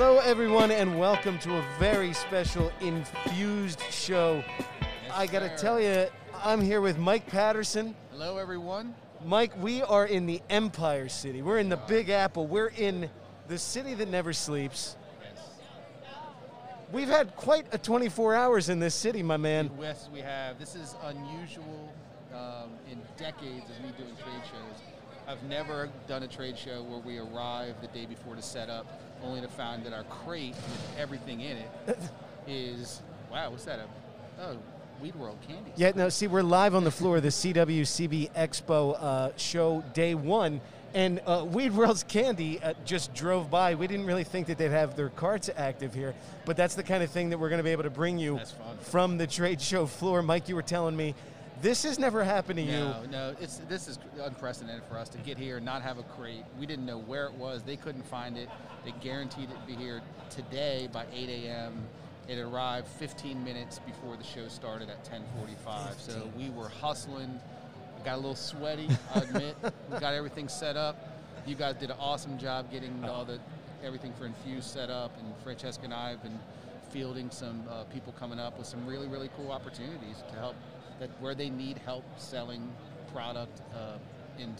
Hello, everyone, and welcome to a very special Infused show. I got to tell you, I'm here with Mike Patterson. Hello, everyone. Mike, we are in the Empire City. We're in the Big Apple. We're in the city that never sleeps. Yes. We've had quite a 24 hours in this city, my man. Yes, we have. This is unusual um, in decades of me doing trade shows. I've never done a trade show where we arrive the day before to set up, only to find that our crate with everything in it is wow. What's that? A, oh, Weed World candy. Yeah, no, see, we're live on the floor of the CWCB Expo uh, show day one, and uh, Weed World's Candy uh, just drove by. We didn't really think that they'd have their carts active here, but that's the kind of thing that we're going to be able to bring you from the trade show floor. Mike, you were telling me this has never happened to you. No, no, it's this is unprecedented for us to get here and not have a crate. We didn't know where it was. They couldn't find it. They guaranteed it to be here today by 8 a.m. It arrived 15 minutes before the show started at 10:45. So we were hustling. Got a little sweaty, I admit. we got everything set up. You guys did an awesome job getting all the everything for Infuse set up, and Francesca and I have been fielding some uh, people coming up with some really really cool opportunities to help that where they need help selling product uh, in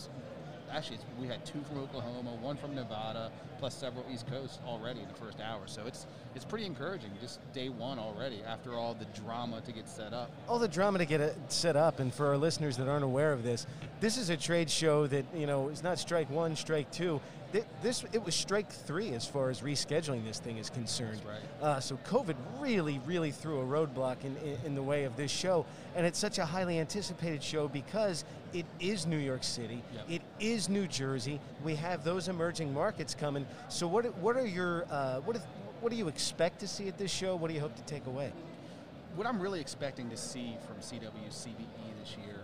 actually we had two from Oklahoma, one from Nevada, plus several East Coast already in the first hour. So it's it's pretty encouraging. Just day one already after all the drama to get set up. all the drama to get it set up and for our listeners that aren't aware of this this is a trade show that you know is not strike one strike two Th- this it was strike three as far as rescheduling this thing is concerned. That's uh, so covid really really threw a roadblock in, in, in the way of this show. And it's such a highly anticipated show because it is new york city. Yep. it is new jersey. We have those emerging markets coming. So what, what are your uh, what, if, what do you expect to see at this show? What do you hope to take away? What I'm really expecting to see from CWCBE this year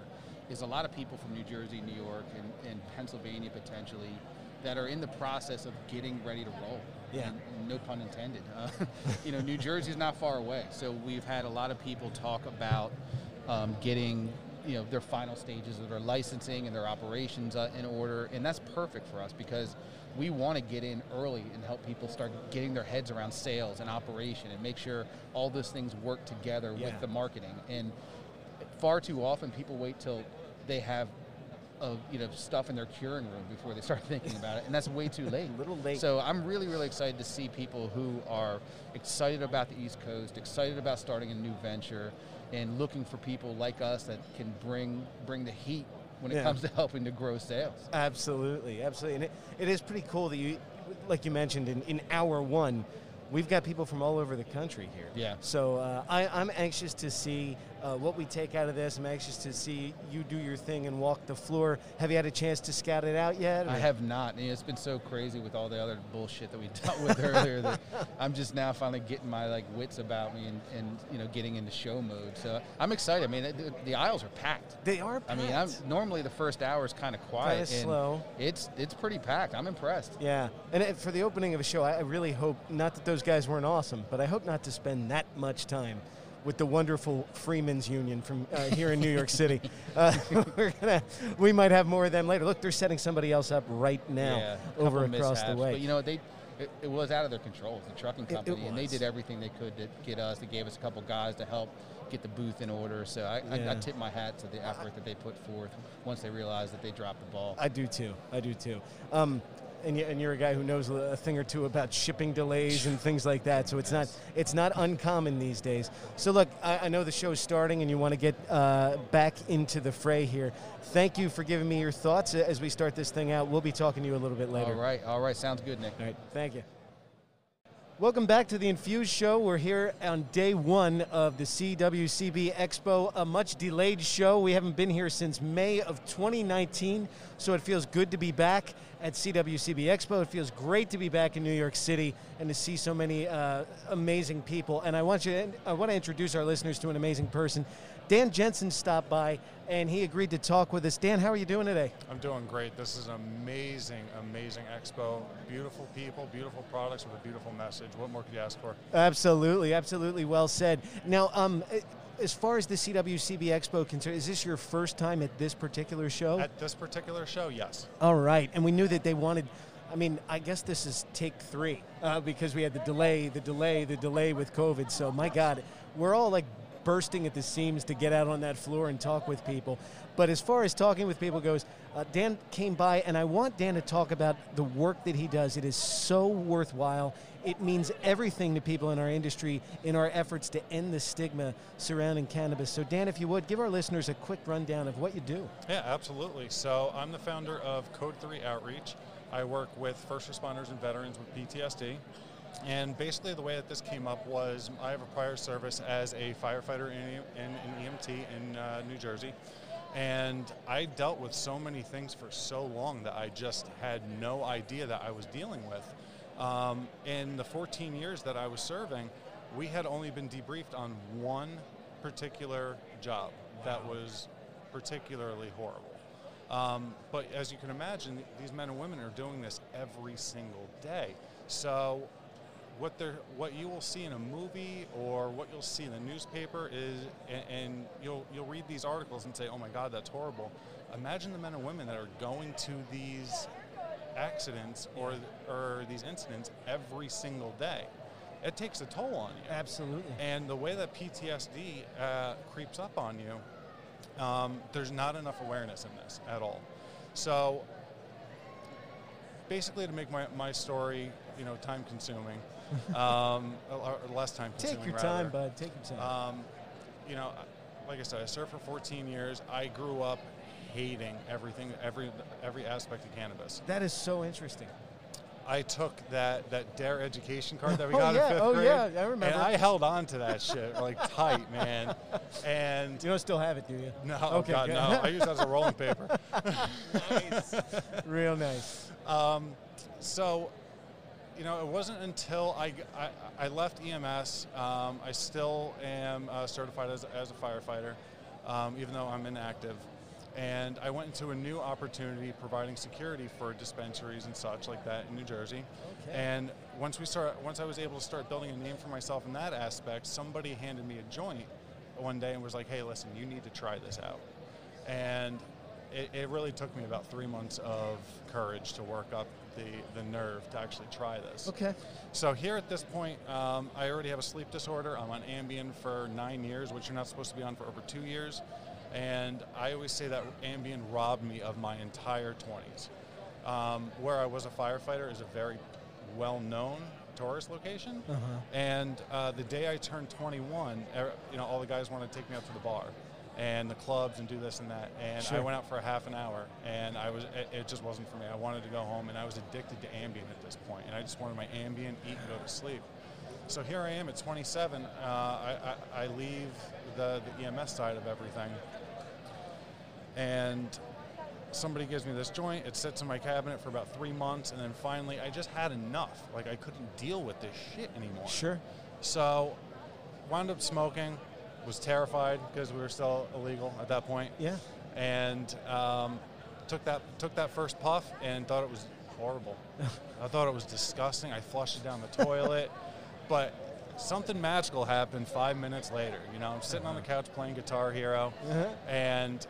is a lot of people from New Jersey, New York, and, and Pennsylvania potentially that are in the process of getting ready to roll. Yeah. And, no pun intended. Uh, you know, New Jersey's not far away, so we've had a lot of people talk about um, getting you know their final stages of their licensing and their operations uh, in order, and that's perfect for us because we want to get in early and help people start getting their heads around sales and operation and make sure all those things work together Yeah. with the marketing. And far too often, people wait till they have. Uh, you know, stuff in their curing room before they start thinking about it, and that's way too late. A little late. So I'm really, really excited to see people who are excited about the East Coast, excited about starting a new venture, and looking for people like us that can bring bring the heat when it Yeah. comes to helping to grow sales. Absolutely, absolutely. And it, it is pretty cool that you, like you mentioned, in, in hour one, we've got people from all over the country here. Yeah. So uh, I, I'm anxious to see uh, what we take out of this. I'm anxious to see you do your thing and walk the floor. Have you had a chance to scout it out yet? I have not. It's been so crazy with all the other bullshit that we dealt with earlier that I'm just now finally getting my like wits about me and, and you know getting into show mode. So I'm excited. I mean, the, the aisles are packed. They are. I mean, I'm normally the first hour is kind of quiet Kinda slow. It's it's pretty packed. I'm impressed. Yeah, and it, for the opening of a show, I really hope not that those guys weren't awesome, but I hope not to spend that much time with the wonderful Freeman's Union from uh, here in New York City. Uh, we're gonna, we might have more of them later. Look, they're setting somebody else up right now yeah, over across the mishaps. way. But you know, they it, it was out of their control. The trucking it company, and they did everything they could to get us. They gave us a couple guys to help get the booth in order. So I, I, Yeah. I tip my hat to the effort that they put forth once they realized that they dropped the ball. I do too. I do too. Um, and, you, and you're a guy who knows a thing or two about shipping delays and things like that. So it's not it's not uncommon these days. So look, I, I know the show's starting, and you want to get uh, back into the fray here. Thank you for giving me your thoughts as we start this thing out. We'll be talking to you a little bit later. all right, all right, sounds good, Nick. All right. Thank you. Welcome back to the Infuse Show. We're here on day one of the CWCB Expo, a much delayed show. We haven't been here since May of 2019, so it feels good to be back at CWCB Expo. It feels great to be back in New York City and to see so many uh, amazing people. And I want you, I want to introduce our listeners to an amazing person. Dan Jensen stopped by and he agreed to talk with us. Dan, how are you doing today? I'm doing great. This is an amazing, amazing expo. Beautiful people, beautiful products with a beautiful message. What more could you ask for? Absolutely, absolutely well said. Now, um, as far as the CWCB Expo concerned, is this your first time at this particular show? At this particular show, yes. All right, and we knew that they wanted I mean, I guess this is take three uh, because we had the delay, the delay, the delay with COVID. So, my God, we're all like bursting at the seams to get out on that floor and talk with people. But as far as talking with people goes, uh, Dan came by, and I want Dan to talk about the work that he does. It is so worthwhile. It means everything to people in our industry in our efforts to end the stigma surrounding cannabis. So, Dan, if you would, give our listeners a quick rundown of what you do. Yeah, absolutely. So, I'm the founder of Code 3 Outreach. I work with first responders and veterans with PTSD. And basically, the way that this came up was I have a prior service as a firefighter in, in, in EMT in uh, New Jersey. And I dealt with so many things for so long that I just had no idea that I was dealing with. Um, in the 14 years that I was serving, we had only been debriefed on one particular job that was particularly horrible. Um, but as you can imagine, these men and women are doing this every single day. So what they're what you will see in a movie or what you'll see in the newspaper is and, and, you'll you'll read these articles and say oh my god that's horrible. Imagine the men and women that are going to these accidents or or these incidents every single day. It takes a toll on you. Absolutely. And the way that ptsd uh, creeps up on you um, there's not enough awareness in this at all. So basically to make my, my story you know time consuming um, or less time consuming. Take your rather. time, bud. Take your time. Um, you know, like I said, I served for 14 years. I grew up hating everything, every every aspect of cannabis. That is so interesting. I took that that Dare education card that we oh, got yeah. in fifth oh, grade. yeah, I remember. And I held on to that shit like tight, man. And you don't still have it, do you? No, okay, God, no. I use it as a rolling paper. nice, real nice. Um, so you know, it wasn't until I, I, I left EMS, um, I still am uh, certified as, as a firefighter, um, even though I'm inactive. And I went into a new opportunity providing security for dispensaries and such like that in New Jersey. Okay. And once we start, once I was able to start building a name for myself in that aspect, somebody handed me a joint one day and was like, "Hey, listen, you need to try this out." And it, it really took me about three months of courage to work up the, the nerve to actually try this. Okay. So here at this point, um, I already have a sleep disorder. I'm on Ambien for nine years, which you're not supposed to be on for over two years. And I always say that Ambien robbed me of my entire 20s. Um, where I was a firefighter is a very well-known tourist location. Uh-huh. And uh, the day I turned 21, er, you know, all the guys wanted to take me out to the bar and the clubs and do this and that. And sure. I went out for a half an hour, and I was it, it, just wasn't for me. I wanted to go home, and I was addicted to Ambien at this point, and I just wanted my Ambien, eat, and go to sleep. So here I am at 27. Uh, I, I, I, leave the, the EMS side of everything, and somebody gives me this joint. It sits in my cabinet for about three months, and then finally, I just had enough. Like I couldn't deal with this shit anymore. Sure. So, wound up smoking was terrified because we were still illegal at that point. Yeah. And um, took that took that first puff and thought it was horrible. I thought it was disgusting. I flushed it down the toilet, but something magical happened five minutes later. You know, I'm sitting uh-huh. on the couch playing Guitar Hero, uh-huh. and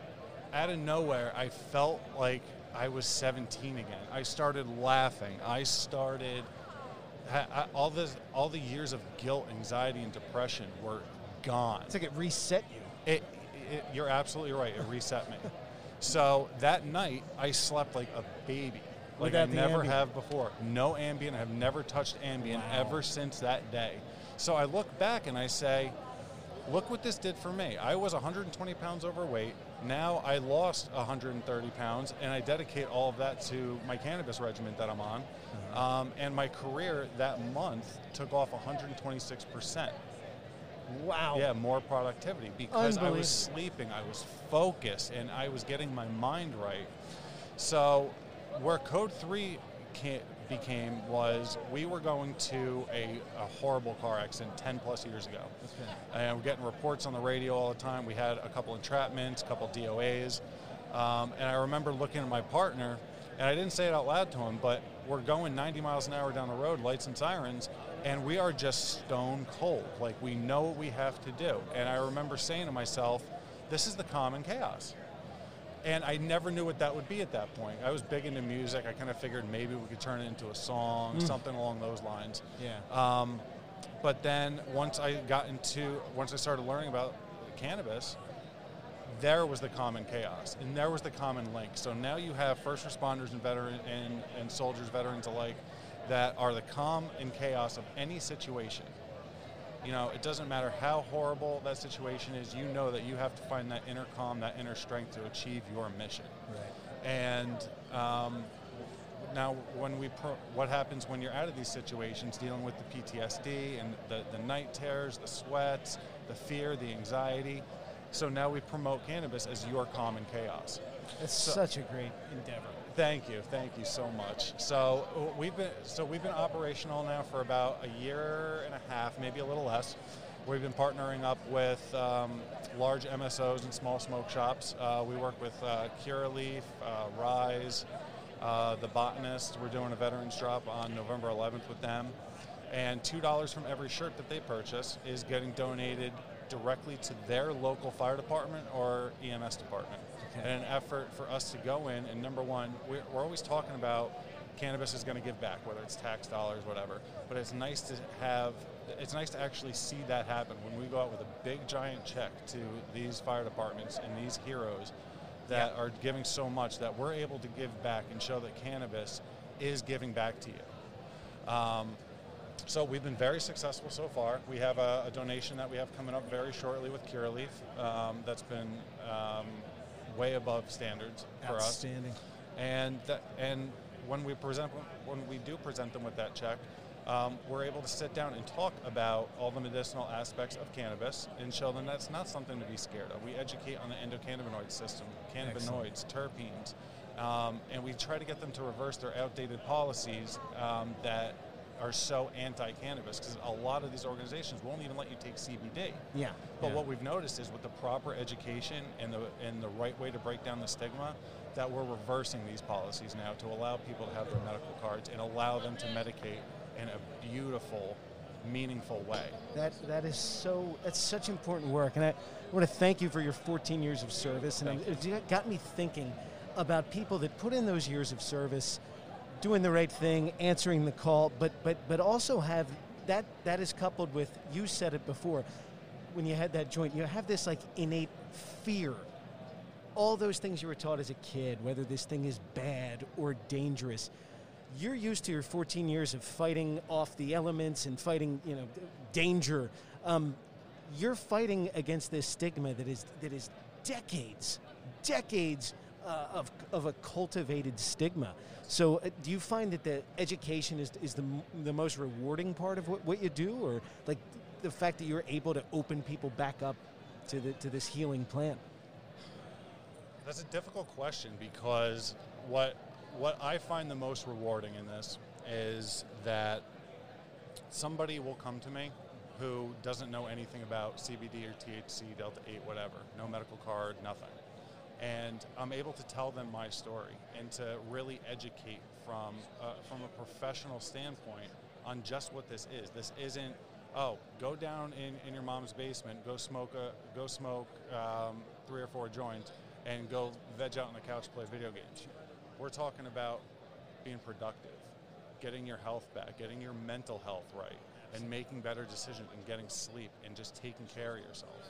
out of nowhere, I felt like I was 17 again. I started laughing. I started. all this, all the years of guilt, anxiety, and depression were gone. It's like it reset you. It, it, you're absolutely right. It reset me. so that night, I slept like a baby, like Without I never Ambien. have before. No Ambien. I have never touched Ambien Wow. ever since that day. So I look back and I say, look what this did for me. I was 120 pounds overweight. Now I lost 130 pounds, and I dedicate all of that to my cannabis regimen that I'm on. Uh-huh. Um, and my career that month took off 126 percent. Wow. Yeah, more productivity because I was sleeping, I was focused, and I was getting my mind right. So, where Code 3 ca- became was we were going to a, a horrible car accident 10 plus years ago. Okay. And we're getting reports on the radio all the time. We had a couple entrapments, a couple DOAs. Um, and I remember looking at my partner, and I didn't say it out loud to him, but we're going 90 miles an hour down the road, lights and sirens, and we are just stone cold. Like we know what we have to do. And I remember saying to myself, this is the common chaos. and I never knew what that would be at that point. I was big into music. I kind of figured maybe we could turn it into a song, Mm. something along those lines. Yeah. Um, but then once I got into, once I started learning about cannabis, there was the common chaos and there was the common link. So now you have first responders and veteran and, and soldiers, veterans alike, that are the calm and chaos of any situation. You know, it doesn't matter how horrible that situation is, you know that you have to find that inner calm, that inner strength to achieve your mission. Right. And um, now, when we pro- what happens when you're out of these situations, dealing with the PTSD and the, the night terrors, the sweats, the fear, the anxiety. So now we promote cannabis as your common chaos. It's So- such a great endeavor. Thank you, thank you so much. So uh, we've been so we've been operational now for about a year and a half, maybe a little less. We've been partnering up with um, large MSOs and small smoke shops. Uh, we work with uh, Curaleaf, uh, Rise, uh, The Botanist. We're doing a veterans drop on November 11th with them. And $2 from every shirt that they purchase is getting donated directly to their local fire department or EMS department. And an effort for us to go in, and number one, we're, we're always talking about cannabis is going to give back, whether it's tax dollars, whatever. But it's nice to have, it's nice to actually see that happen when we go out with a big giant check to these fire departments and these heroes that are giving so much that we're able to give back and show that cannabis is giving back to you. Um, so we've been very successful so far. We have a, a donation that we have coming up very shortly with Curaleaf um, that's been um, way above standards for us. Outstanding. And that, and when we present when we do present them with that check, um, we're able to sit down and talk about all the medicinal aspects of cannabis and show them that's not something to be scared of. We educate on the endocannabinoid system, cannabinoids, terpenes, um, and we try to get them to reverse their outdated policies um, that are so anti-cannabis because a lot of these organizations won't even let you take CBD. Yeah. But yeah. what we've noticed is with the proper education and the and the right way to break down the stigma, that we're reversing these policies now to allow people to have their medical cards and allow them to medicate in a beautiful, meaningful way. That that is so. That's such important work, and I want to thank you for your 14 years of service. And it got me thinking about people that put in those years of service, doing the right thing, answering the call, but but but also have that that is coupled with you said it before, when you had that joint, you have this like innate fear. All those things you were taught as a kid, whether this thing is bad or dangerous, you're used to your 14 years of fighting off the elements and fighting, you know, danger. Um, you're fighting against this stigma that is that is decades, decades uh, of of a cultivated stigma. So, uh, do you find that the education is is the the most rewarding part of what, what you do, or like the fact that you're able to open people back up to the to this healing plant? That's a difficult question because what what I find the most rewarding in this is that somebody will come to me who doesn't know anything about CBD or THC, Delta 8, whatever, no medical card, nothing. And I'm able to tell them my story and to really educate from, uh, from a professional standpoint on just what this is. This isn't, oh, go down in, in your mom's basement, go smoke, a, go smoke um, three or four joints, and go veg out on the couch, play video games. We're talking about being productive, getting your health back, getting your mental health right, and making better decisions and getting sleep and just taking care of yourself.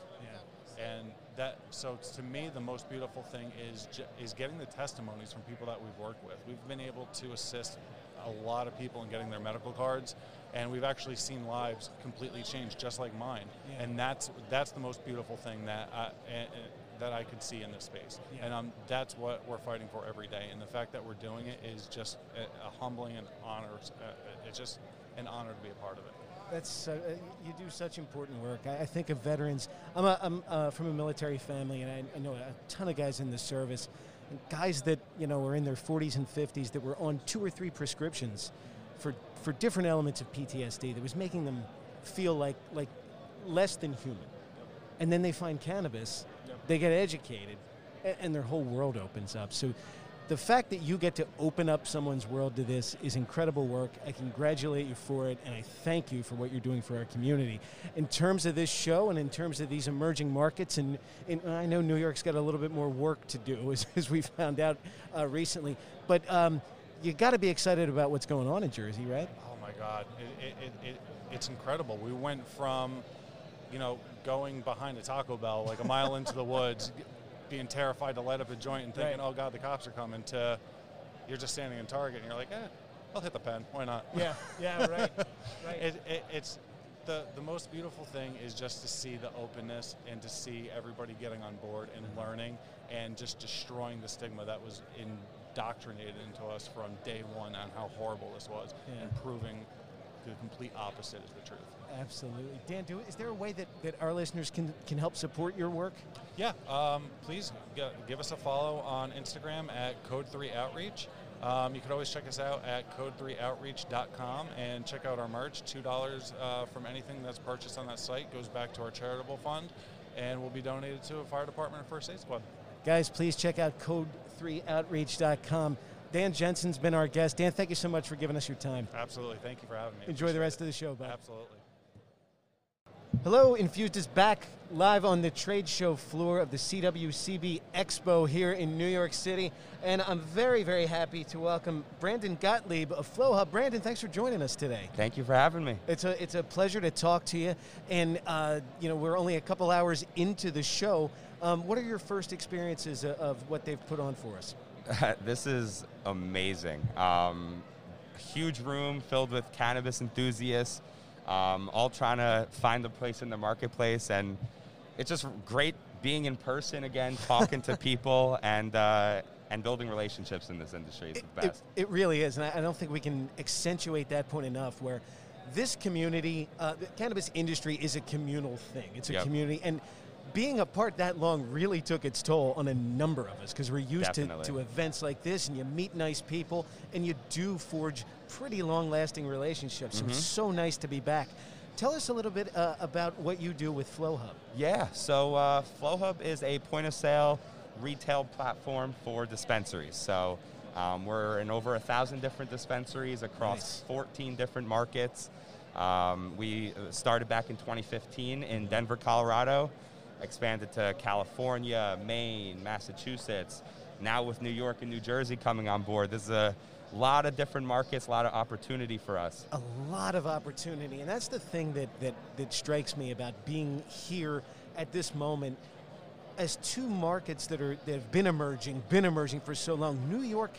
And that, so to me, the most beautiful thing is is getting the testimonies from people that we've worked with. We've been able to assist a lot of people in getting their medical cards, and we've actually seen lives completely change, just like mine. Yeah. And that's that's the most beautiful thing that I, eh, eh, that I could see in this space. Yeah. And um, that's what we're fighting for every day. And the fact that we're doing it is just a, a humbling and honor. Uh, it's just an honor to be a part of it. That's uh, uh, you do such important work. I, I think of veterans. I'm, a, I'm uh, from a military family, and I, I know a ton of guys in the service, guys that you know were in their 40s and 50s that were on two or three prescriptions for for different elements of PTSD that was making them feel like like less than human. And then they find cannabis, Yep. they get educated, and, and their whole world opens up. So the fact that you get to open up someone's world to this is incredible work. I congratulate you for it, and I thank you for what you're doing for our community. In terms of this show and in terms of these emerging markets, and, and I know New York's got a little bit more work to do, as, as we found out uh, recently, but um, you got to be excited about what's going on in Jersey, right? Oh my God, it, it, it, it, it's incredible. We went from, you know, going behind a Taco Bell like a mile into the woods, being terrified to light up a joint and thinking, Right. oh God, the cops are coming, to you're just standing in Target and you're like, eh, I'll hit the pen. Why not? Yeah, yeah, right, right. It, it, it's the, the most beautiful thing is just to see the openness and to see everybody getting on board and learning and just destroying the stigma that was indoctrinated into us from day one on how horrible this was Yeah. and proving the complete opposite is the truth. Absolutely. Dan, do, is there a way that, that our listeners can, can help support your work? Yeah, um, please g- give us a follow on Instagram at Code3Outreach. Um, you can always check us out at code3outreach.com and check out our merch. $2 uh, from anything that's purchased on that site goes back to our charitable fund and will be donated to a fire department or first aid squad. Guys, please check out code3outreach.com. Dan Jensen's been our guest. Dan, thank you so much for giving us your time. Absolutely. Thank you for having me. Enjoy the rest it. of the show, bud. Absolutely. Hello, Infused is back live on the trade show floor of the CWCB Expo here in New York City. And I'm very, very happy to welcome Brandon Gottlieb of FlowHub. Brandon, thanks for joining us today. Thank you for having me. It's a, it's a pleasure to talk to you. And, uh, you know, we're only a couple hours into the show. Um, what are your first experiences of, of what they've put on for us? this is amazing. Um, huge room filled with cannabis enthusiasts, um, all trying to find a place in the marketplace, and it's just great being in person again, talking to people, and uh, and building relationships in this industry. The It, best. it really is, and I, I don't think we can accentuate that point enough. Where this community, uh, the cannabis industry, is a communal thing. It's a Yep. community, and being apart that long really took its toll on a number of us because we're used to, Definitely. to events like this, and you meet nice people, and you do forge pretty long-lasting relationships. So Mm-hmm. it's so nice to be back. Tell us a little bit uh, about what you do with FlowHub. Yeah, so uh, FlowHub is a point of sale retail platform for dispensaries. So um, we're in over a thousand different dispensaries across Nice. 14 different markets. Um, we uh, started back in 2015 in Denver, Colorado, expanded to California, Maine, Massachusetts. Now with New York and New Jersey coming on board, there's a lot of different markets, a lot of opportunity for us. a lot of opportunity, and that's the thing that, that, that strikes me about being here at this moment as two markets that are that have been emerging, been emerging for so long. New York,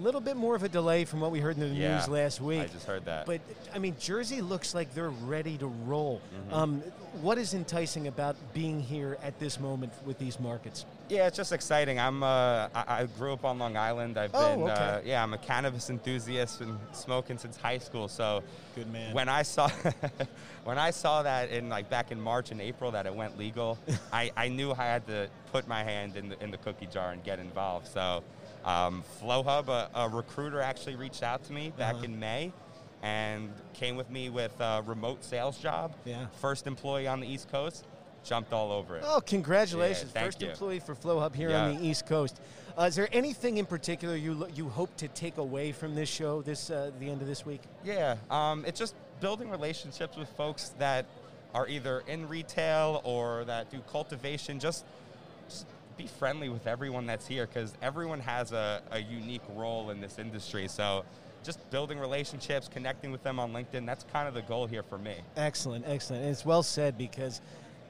little bit more of a delay from what we heard in the Yeah, news last week. I just heard that. But I mean, Jersey looks like they're ready to roll. Mm-hmm. Um, what is enticing about being here at this moment with these markets? Yeah, it's just exciting. I'm uh, I, I grew up on Long Island. I've Oh, been uh, okay. yeah, I'm a cannabis enthusiast and smoking since high school. So Good man. when I saw when I saw that in like back in March and April that it went legal, I, I knew I had to put my hand in the in the cookie jar and get involved. So um, FlowHub, a, a recruiter actually reached out to me back Uh-huh. in May. And came with me with a remote sales job. Yeah. First employee on the East Coast, jumped all over it. Oh, congratulations! Yeah, First you. employee for FlowHub here on the East Coast. Uh, is there anything in particular you you hope to take away from this show this uh, the end of this week? Yeah, um, it's just building relationships with folks that are either in retail or that do cultivation. Just be friendly with everyone that's here because everyone has a, a unique role in this industry. So just building relationships, connecting with them on LinkedIn, that's kind of the goal here for me. Excellent, excellent. And it's well said because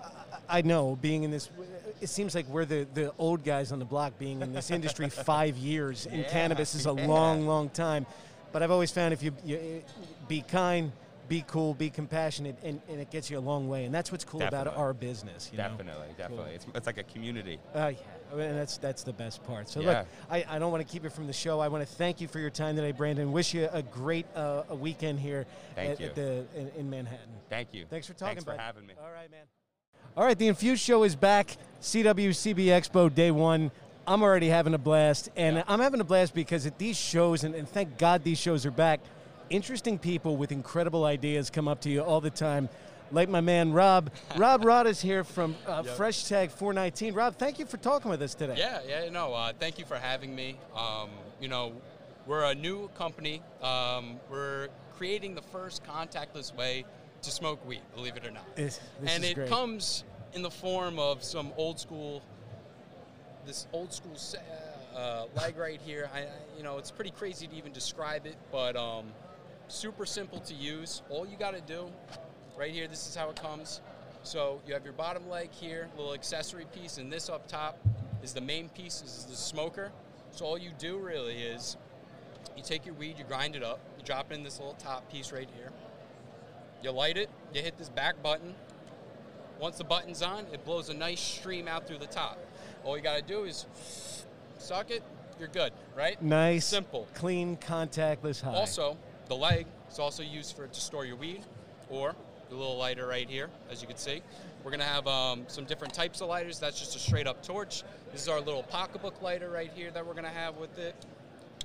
I- I know being in this, it seems like we're the, the old guys on the block being in this industry five years in Yeah, cannabis is a yeah. long, long time. But I've always found if you, you be kind, be cool, be compassionate, and, and it gets you a long way. And that's what's cool about our business. You know? definitely, definitely. It's, it's like a community. Uh, yeah, I mean, that's that's the best part. So Yeah. look, I, I don't want to keep you from the show. I want to thank you for your time today, Brandon. Wish you a great uh, a weekend here at, at the in, in Manhattan. Thank you. Thanks for talking. Thanks for bud. having me. All right, man. All right, the Infused Show is back. CWCB Expo Day One. I'm already having a blast, and Yeah. I'm having a blast because at these shows, and, and thank God these shows are back. Interesting people with incredible ideas come up to you all the time. like my man Rob. Rob Rod is here from uh, Fresh Tag 419. Rob, thank you for talking with us today. Yeah, yeah, no. Uh, thank you for having me. Um, you know, we're a new company. Um, we're creating the first contactless way to smoke weed. Believe it or not. And it great. comes in the form of some old school, this old school uh, leg right here. I, I, you know, it's pretty crazy to even describe it, but um, super simple to use. All you got to do, right here, this is how it comes. So you have your bottom leg here, little accessory piece, and this up top is the main piece. This is the smoker. So all you do really is you take your weed, you grind it up, you drop it in this little top piece right here. You light it, you hit this back button. Once the button's on, it blows a nice stream out through the top. All you gotta do is suck it, you're good, right? Nice, Simple. clean, contactless high. Also, the leg is also used for to store your weed, or a little lighter right here, as you can see. We're gonna have um, some different types of lighters. That's just a straight up torch. This is our little pocketbook lighter right here that we're gonna have with it.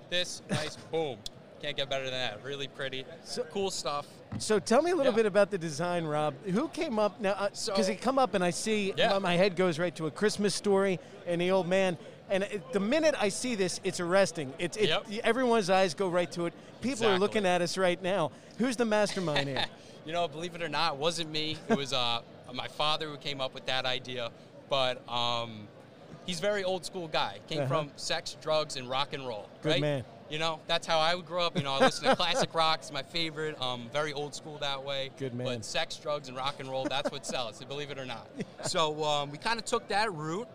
This nice, boom. Can't get better than that. Really pretty, So- cool stuff. So tell me a little Yeah. bit about the design, Rob. Who came up now? Because So- it come up and I see Yeah. my head goes right to a Christmas story and the old man. And it, the minute I see this, it's arresting. It's it, Yep. everyone's eyes go right to it. People are looking at us right now. Who's the mastermind here? You know, believe it or not, it wasn't me. It was uh, my father who came up with that idea. But um, he's a very old school guy. Came Uh-huh. from sex, drugs, and rock and roll. Good right? man. You know, that's how I would grow up. You know, I listen to classic rock. It's my favorite. Um, very old school that way. Good man. But sex, drugs, and rock and roll, that's what sells, believe it or not. So um, we kind of took that route.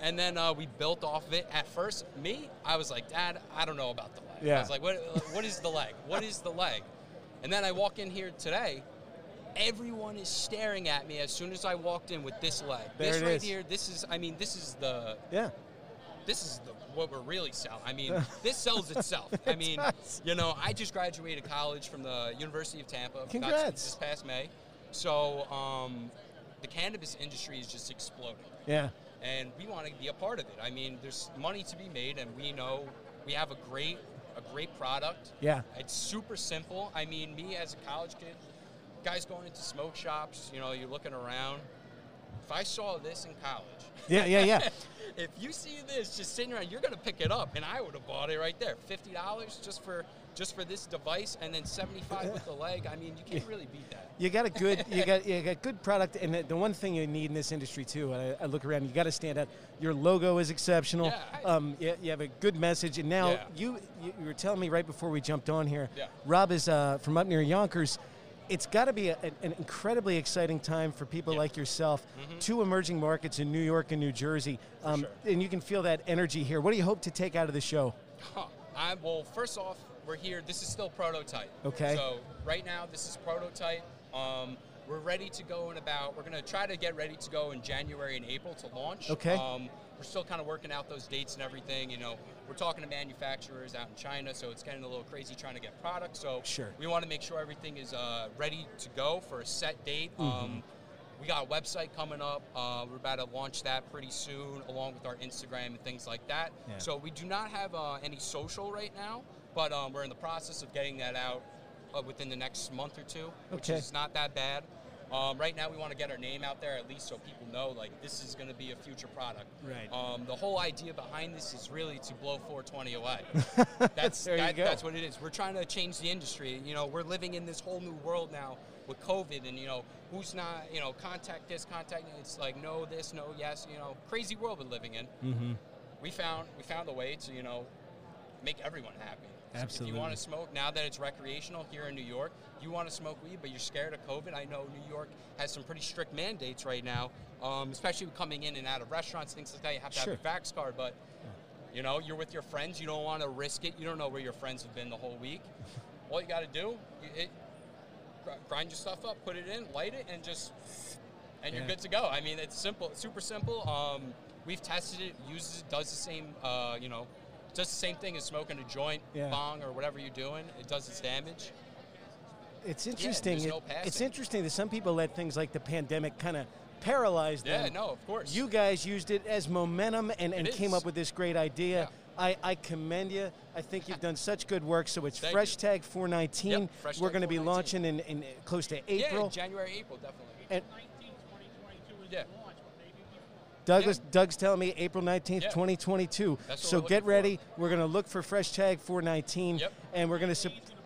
And then uh, we built off of it. At first, me, I was like, Dad, I don't know about the leg. Yeah. I was like, what, what is the leg? What is the leg? And then I walk in here today, everyone is staring at me as soon as I walked in with this leg. There this it right is. here, this is I mean, this is the yeah. this is the what we're really selling. I mean, this sells itself. I mean, you know, I just graduated college from the University of Tampa. Congrats. This past May. So um, the cannabis industry is just exploding Yeah. And we want to be a part of it. I mean, there's money to be made, and we know we have a great, a great product. Yeah. It's super simple. I mean, me as a college kid, guys going into smoke shops, you know, you're looking around. If I saw this in college, Yeah, yeah, yeah. if you see this just sitting around, you're gonna pick it up, and I would have bought it right there. Fifty dollars just for just for this device, and then seventy-five with the leg. I mean, you can't really beat that. You got a good, you got, you got good product, and the, the one thing you need in this industry too. And I, I look around, you got to stand out. Your logo is exceptional. Yeah, I- um, you, you have a good message, and now Yeah. you, you, were telling me right before we jumped on here. Yeah. Rob is uh, from up near Yonkers. It's got to be a, an incredibly exciting time for people Yeah. like yourself. Two emerging markets in New York and New Jersey, um, sure. and you can feel that energy here. What do you hope to take out of the show? Huh. I, well, first off, we're here. This is still prototype. Okay. So right now, this is prototype. Um, we're ready to go in about. We're gonna try to get ready to go in January and April to launch. Okay. Um, we're still kind of working out those dates and everything. You know, we're talking to manufacturers out in China, so it's getting a little crazy trying to get product. So Sure. we want to make sure everything is uh, ready to go for a set date. Mm-hmm. Um, we got a website coming up. Uh, we're about to launch that pretty soon, along with our Instagram and things like that. Yeah. So we do not have uh, any social right now, but um, we're in the process of getting that out uh, within the next month or two, which Okay. is not that bad. Um, right now, we want to get our name out there at least so people know like this is going to be a future product. Right. Um, the whole idea behind this is really to blow 420 away. That's There you that- go. that's what it is. We're trying to change the industry. You know, we're living in this whole new world now with COVID, and you know, who's not, you know, contact this, contact. It's like no this, no yes. You know, crazy world we're living in. Mm-hmm. We found we found a way to you know make everyone happy. So If Absolutely. you want to smoke now that it's recreational here in New York, you want to smoke weed, but you're scared of COVID. I know New York has some pretty strict mandates right now, um, especially coming in and out of restaurants, things like that. You have to Sure. have a vax card, but you know you're with your friends. You don't want to risk it. You don't know where your friends have been the whole week. All you got to do, you it, grind your stuff up, put it in, light it, and just and you're good to go. I mean, it's simple, super simple. Um, we've tested it, uses it, does the same, uh, you know, does the same thing as smoking a joint, Yeah. bong, or whatever you're doing. It does its damage. It's interesting. there's no It- it's interesting that some people let things like the pandemic kind of paralyze them. Yeah, no, of course. You guys used it as momentum and, and came up with this great idea. I, I commend you. I think you've done such good work. So it's Thank Fresh you. Tag 419. Yep, Fresh We're going to be launching in, in close to April. Yeah, January, April, definitely. And 19, 2022 is Yeah. the launch, but maybe Douglas, Doug's telling me April 19th, Yeah. 2022. So get looking for. ready. We're going to look for Fresh Tag 419, Yep. and we're going to. Leads to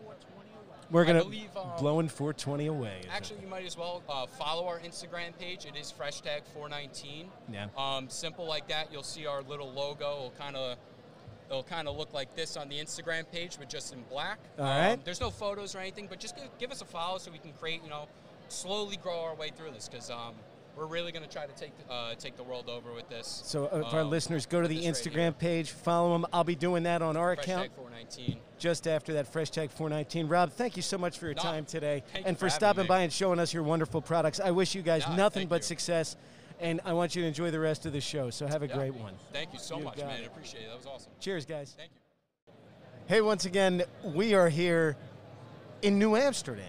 420 away. We're going to um, blowing 420 away. is it? Actually, you might as well uh, follow our Instagram page. It is Fresh Tag 419. Yeah. Um, simple like that. You'll see our little logo. It'll kind of it'll kind of look like this on the Instagram page, but just in black. All um, right. There's no photos or anything, but just give, give us a follow so we can create, you know, slowly grow our way through this because um, we're really going to try to take uh, take the world over with this. So uh, if our um, listeners go to the this right Instagram page, follow them. I'll be doing that on our Fresh account Tag 419. just after that Fresh Tag 419. Rob, thank you so much for your No, time today and for for stopping me. by and showing us your wonderful products. I wish you guys Yeah, nothing but you. success, and I want you to enjoy the rest of the show. So have a Yeah. great one. Thank you so You much, man. it. I appreciate it. That was awesome. Cheers, guys. Thank you. Hey, once again, we are here in New Amsterdam.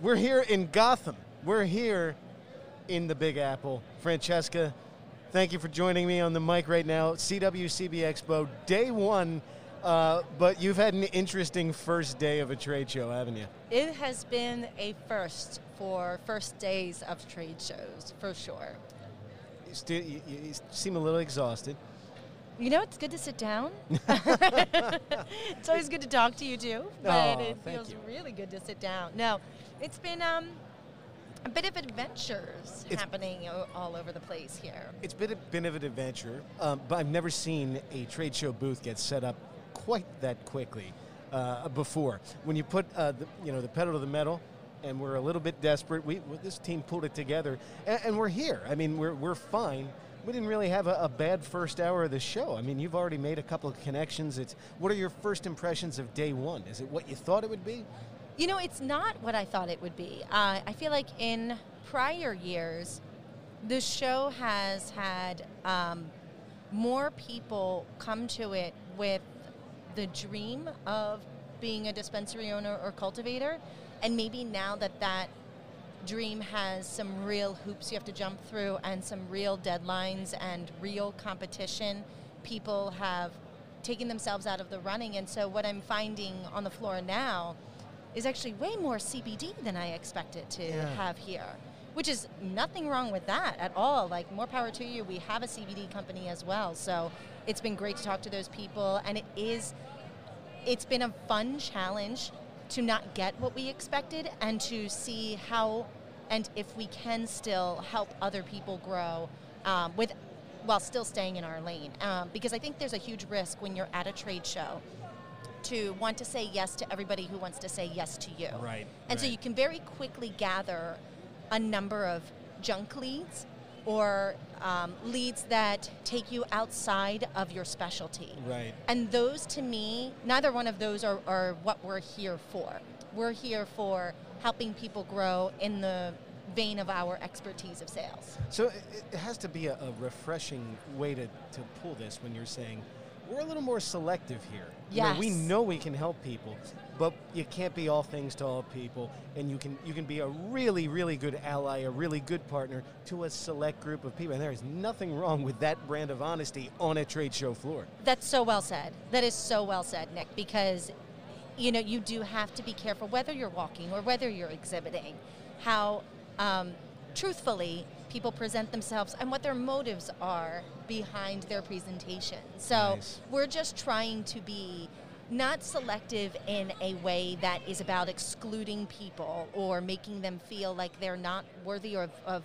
We're here in Gotham. We're here in the Big Apple. Francesca, thank you for joining me on the mic right now. CWCB Expo, day one, uh, but you've had an interesting first day of a trade show, haven't you? It has been a first for first days of trade shows, for sure. You, still, you, you seem a little exhausted. You know, it's good to sit down. it's always good to talk to you too, but Aw, it feels you. really good to sit down. No, it's been um, a bit of adventures It's- happening all over the place here. It's been a bit of an adventure, um, but I've never seen a trade show booth get set up quite that quickly uh, before. When you put uh, the, you know the pedal to the metal, and we're a little bit desperate, we well, this team pulled it together, and, and we're here. I mean, we're we're fine. We didn't really have a, a bad first hour of the show. I mean, you've already made a couple of connections. It's what are your first impressions of day one? Is it what you thought it would be? You know, it's not what I thought it would be. Uh, I feel like in prior years, the show has had um, more people come to it with the dream of being a dispensary owner or cultivator, and maybe now that that dream has some real hoops you have to jump through and some real deadlines and real competition, people have taken themselves out of the running. And so, what I'm finding on the floor now is actually way more CBD than I expected to Yeah. have here. Which is nothing wrong with that at all. Like, more power to you. We have a CBD company as well. So, it's been great to talk to those people. And it is, it's been a fun challenge to not get what we expected and to see how and if we can still help other people grow um, with while still staying in our lane. Um, because I think there's a huge risk when you're at a trade show to want to say yes to everybody who wants to say yes to you. Right, And so you can very quickly gather a number of junk leads or um, leads that take you outside of your specialty. Right. And those to me, neither one of those are, are what we're here for. We're here for helping people grow in the vein of our expertise of sales. So it, it has to be a, a refreshing way to, to pull this when you're saying we're a little more selective here. You know, we know we can help people, but you can't be all things to all people, and you can you can be a really really good ally, a really good partner to a select group of people. And there is nothing wrong with that brand of honesty on a trade show floor. That's so well said. That is so well said, Nick, because you know you do have to be careful whether you're walking or whether you're exhibiting, how um, truthfully people present themselves and what their motives are behind their presentation. So Nice. we're just trying to be not selective in a way that is about excluding people or making them feel like they're not worthy of, of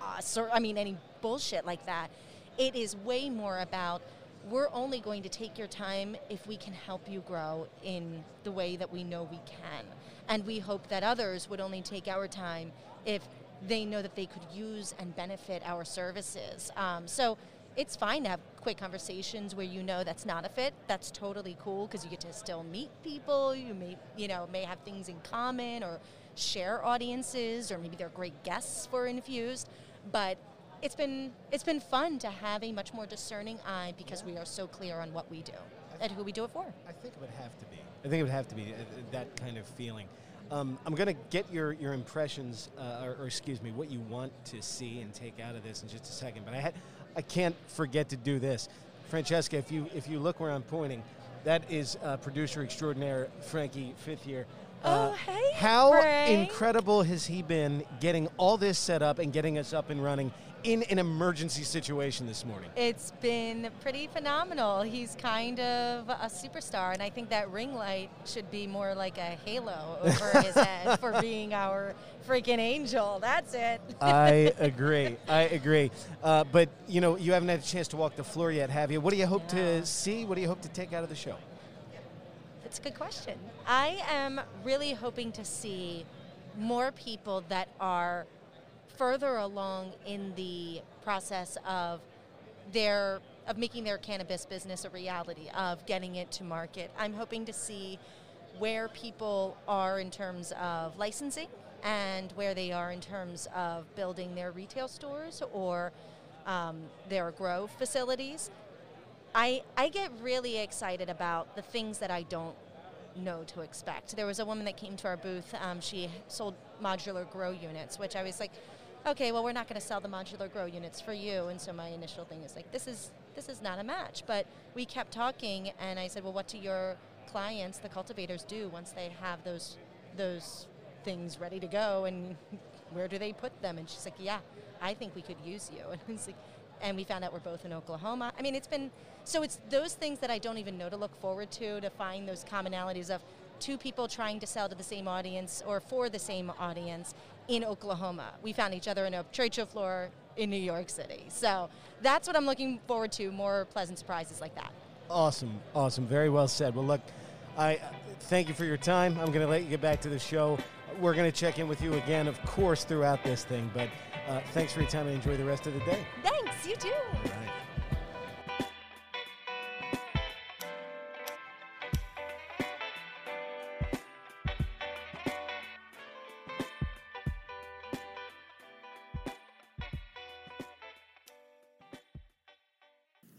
uh, sir, I mean, any bullshit like that. It is way more about we're only going to take your time if we can help you grow in the way that we know we can. And we hope that others would only take our time if they know that they could use and benefit our services. Um, so it's fine to have quick conversations where you know that's not a fit. That's totally cool because you get to still meet people. You may, you know, may have things in common or share audiences, or maybe they're great guests for Infused. But it's been it's been fun to have a much more discerning eye because we are so clear on what we do and who we do it for. I think it would have to be. I think it would have to be uh, that kind of feeling. Um, I'm going to get your, your impressions, uh, or, or excuse me, what you want to see and take out of this in just a second. But I had, I can't forget to do this. Francesca, if you if you look where I'm pointing, that is uh, producer extraordinaire Frankie Fifth Year. Uh, Oh, hey, How incredible has he been getting all this set up and getting us up and running in an emergency situation this morning? It's been pretty phenomenal. He's kind of a superstar, and I think that ring light should be more like a halo over his head for being our freaking angel. That's it. I agree. I agree. Uh, but you know, you haven't had a chance to walk the floor yet, have you? What do you hope to see? What do you hope to take out of the show? That's a good question. I am really hoping to see more people that are further along in the process of their of making their cannabis business a reality, of getting it to market. I'm hoping to see where people are in terms of licensing and where they are in terms of building their retail stores or um, their grow facilities. I, I get really excited about the things that I don't know to expect. There was a woman that came to our booth. Um, she sold modular grow units, which I was like, okay, well, we're not going to sell the modular grow units for you. And so my initial thing is like, this is this is not a match. But we kept talking, and I said, well, what do your clients, the cultivators, do once they have those those things ready to go, and where do they put them? And she's like, yeah, I think we could use you. And I was like, and we found out we're both in Oklahoma. I mean, it's been so it's those things that I don't even know to look forward to to find those commonalities of two people trying to sell to the same audience or for the same audience in Oklahoma. We found each other in a trade show floor in New York City. So that's what I'm looking forward to more pleasant surprises like that. Awesome, awesome. Very well said. Well, look, I thank you for your time. I'm going to let you get back to the show. We're going to check in with you again, of course, throughout this thing. But uh, thanks for your time and enjoy the rest of the day. Thanks, you too. All right.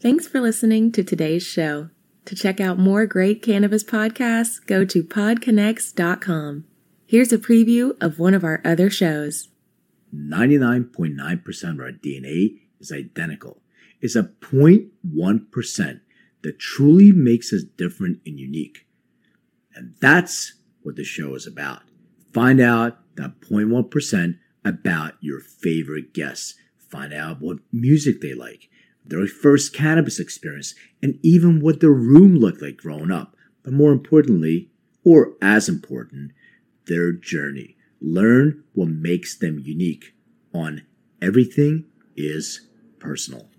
Thanks for listening to today's show. To check out more great cannabis podcasts, go to podconnects.com. Here's a preview of one of our other shows. 99.9% of our DNA is identical. It's a 0.1% that truly makes us different and unique. And that's what the show is about. Find out that 0.1% about your favorite guests. Find out what music they like, their first cannabis experience, and even what their room looked like growing up. But more importantly, or as important, their journey. Learn what makes them unique on Everything is Personal.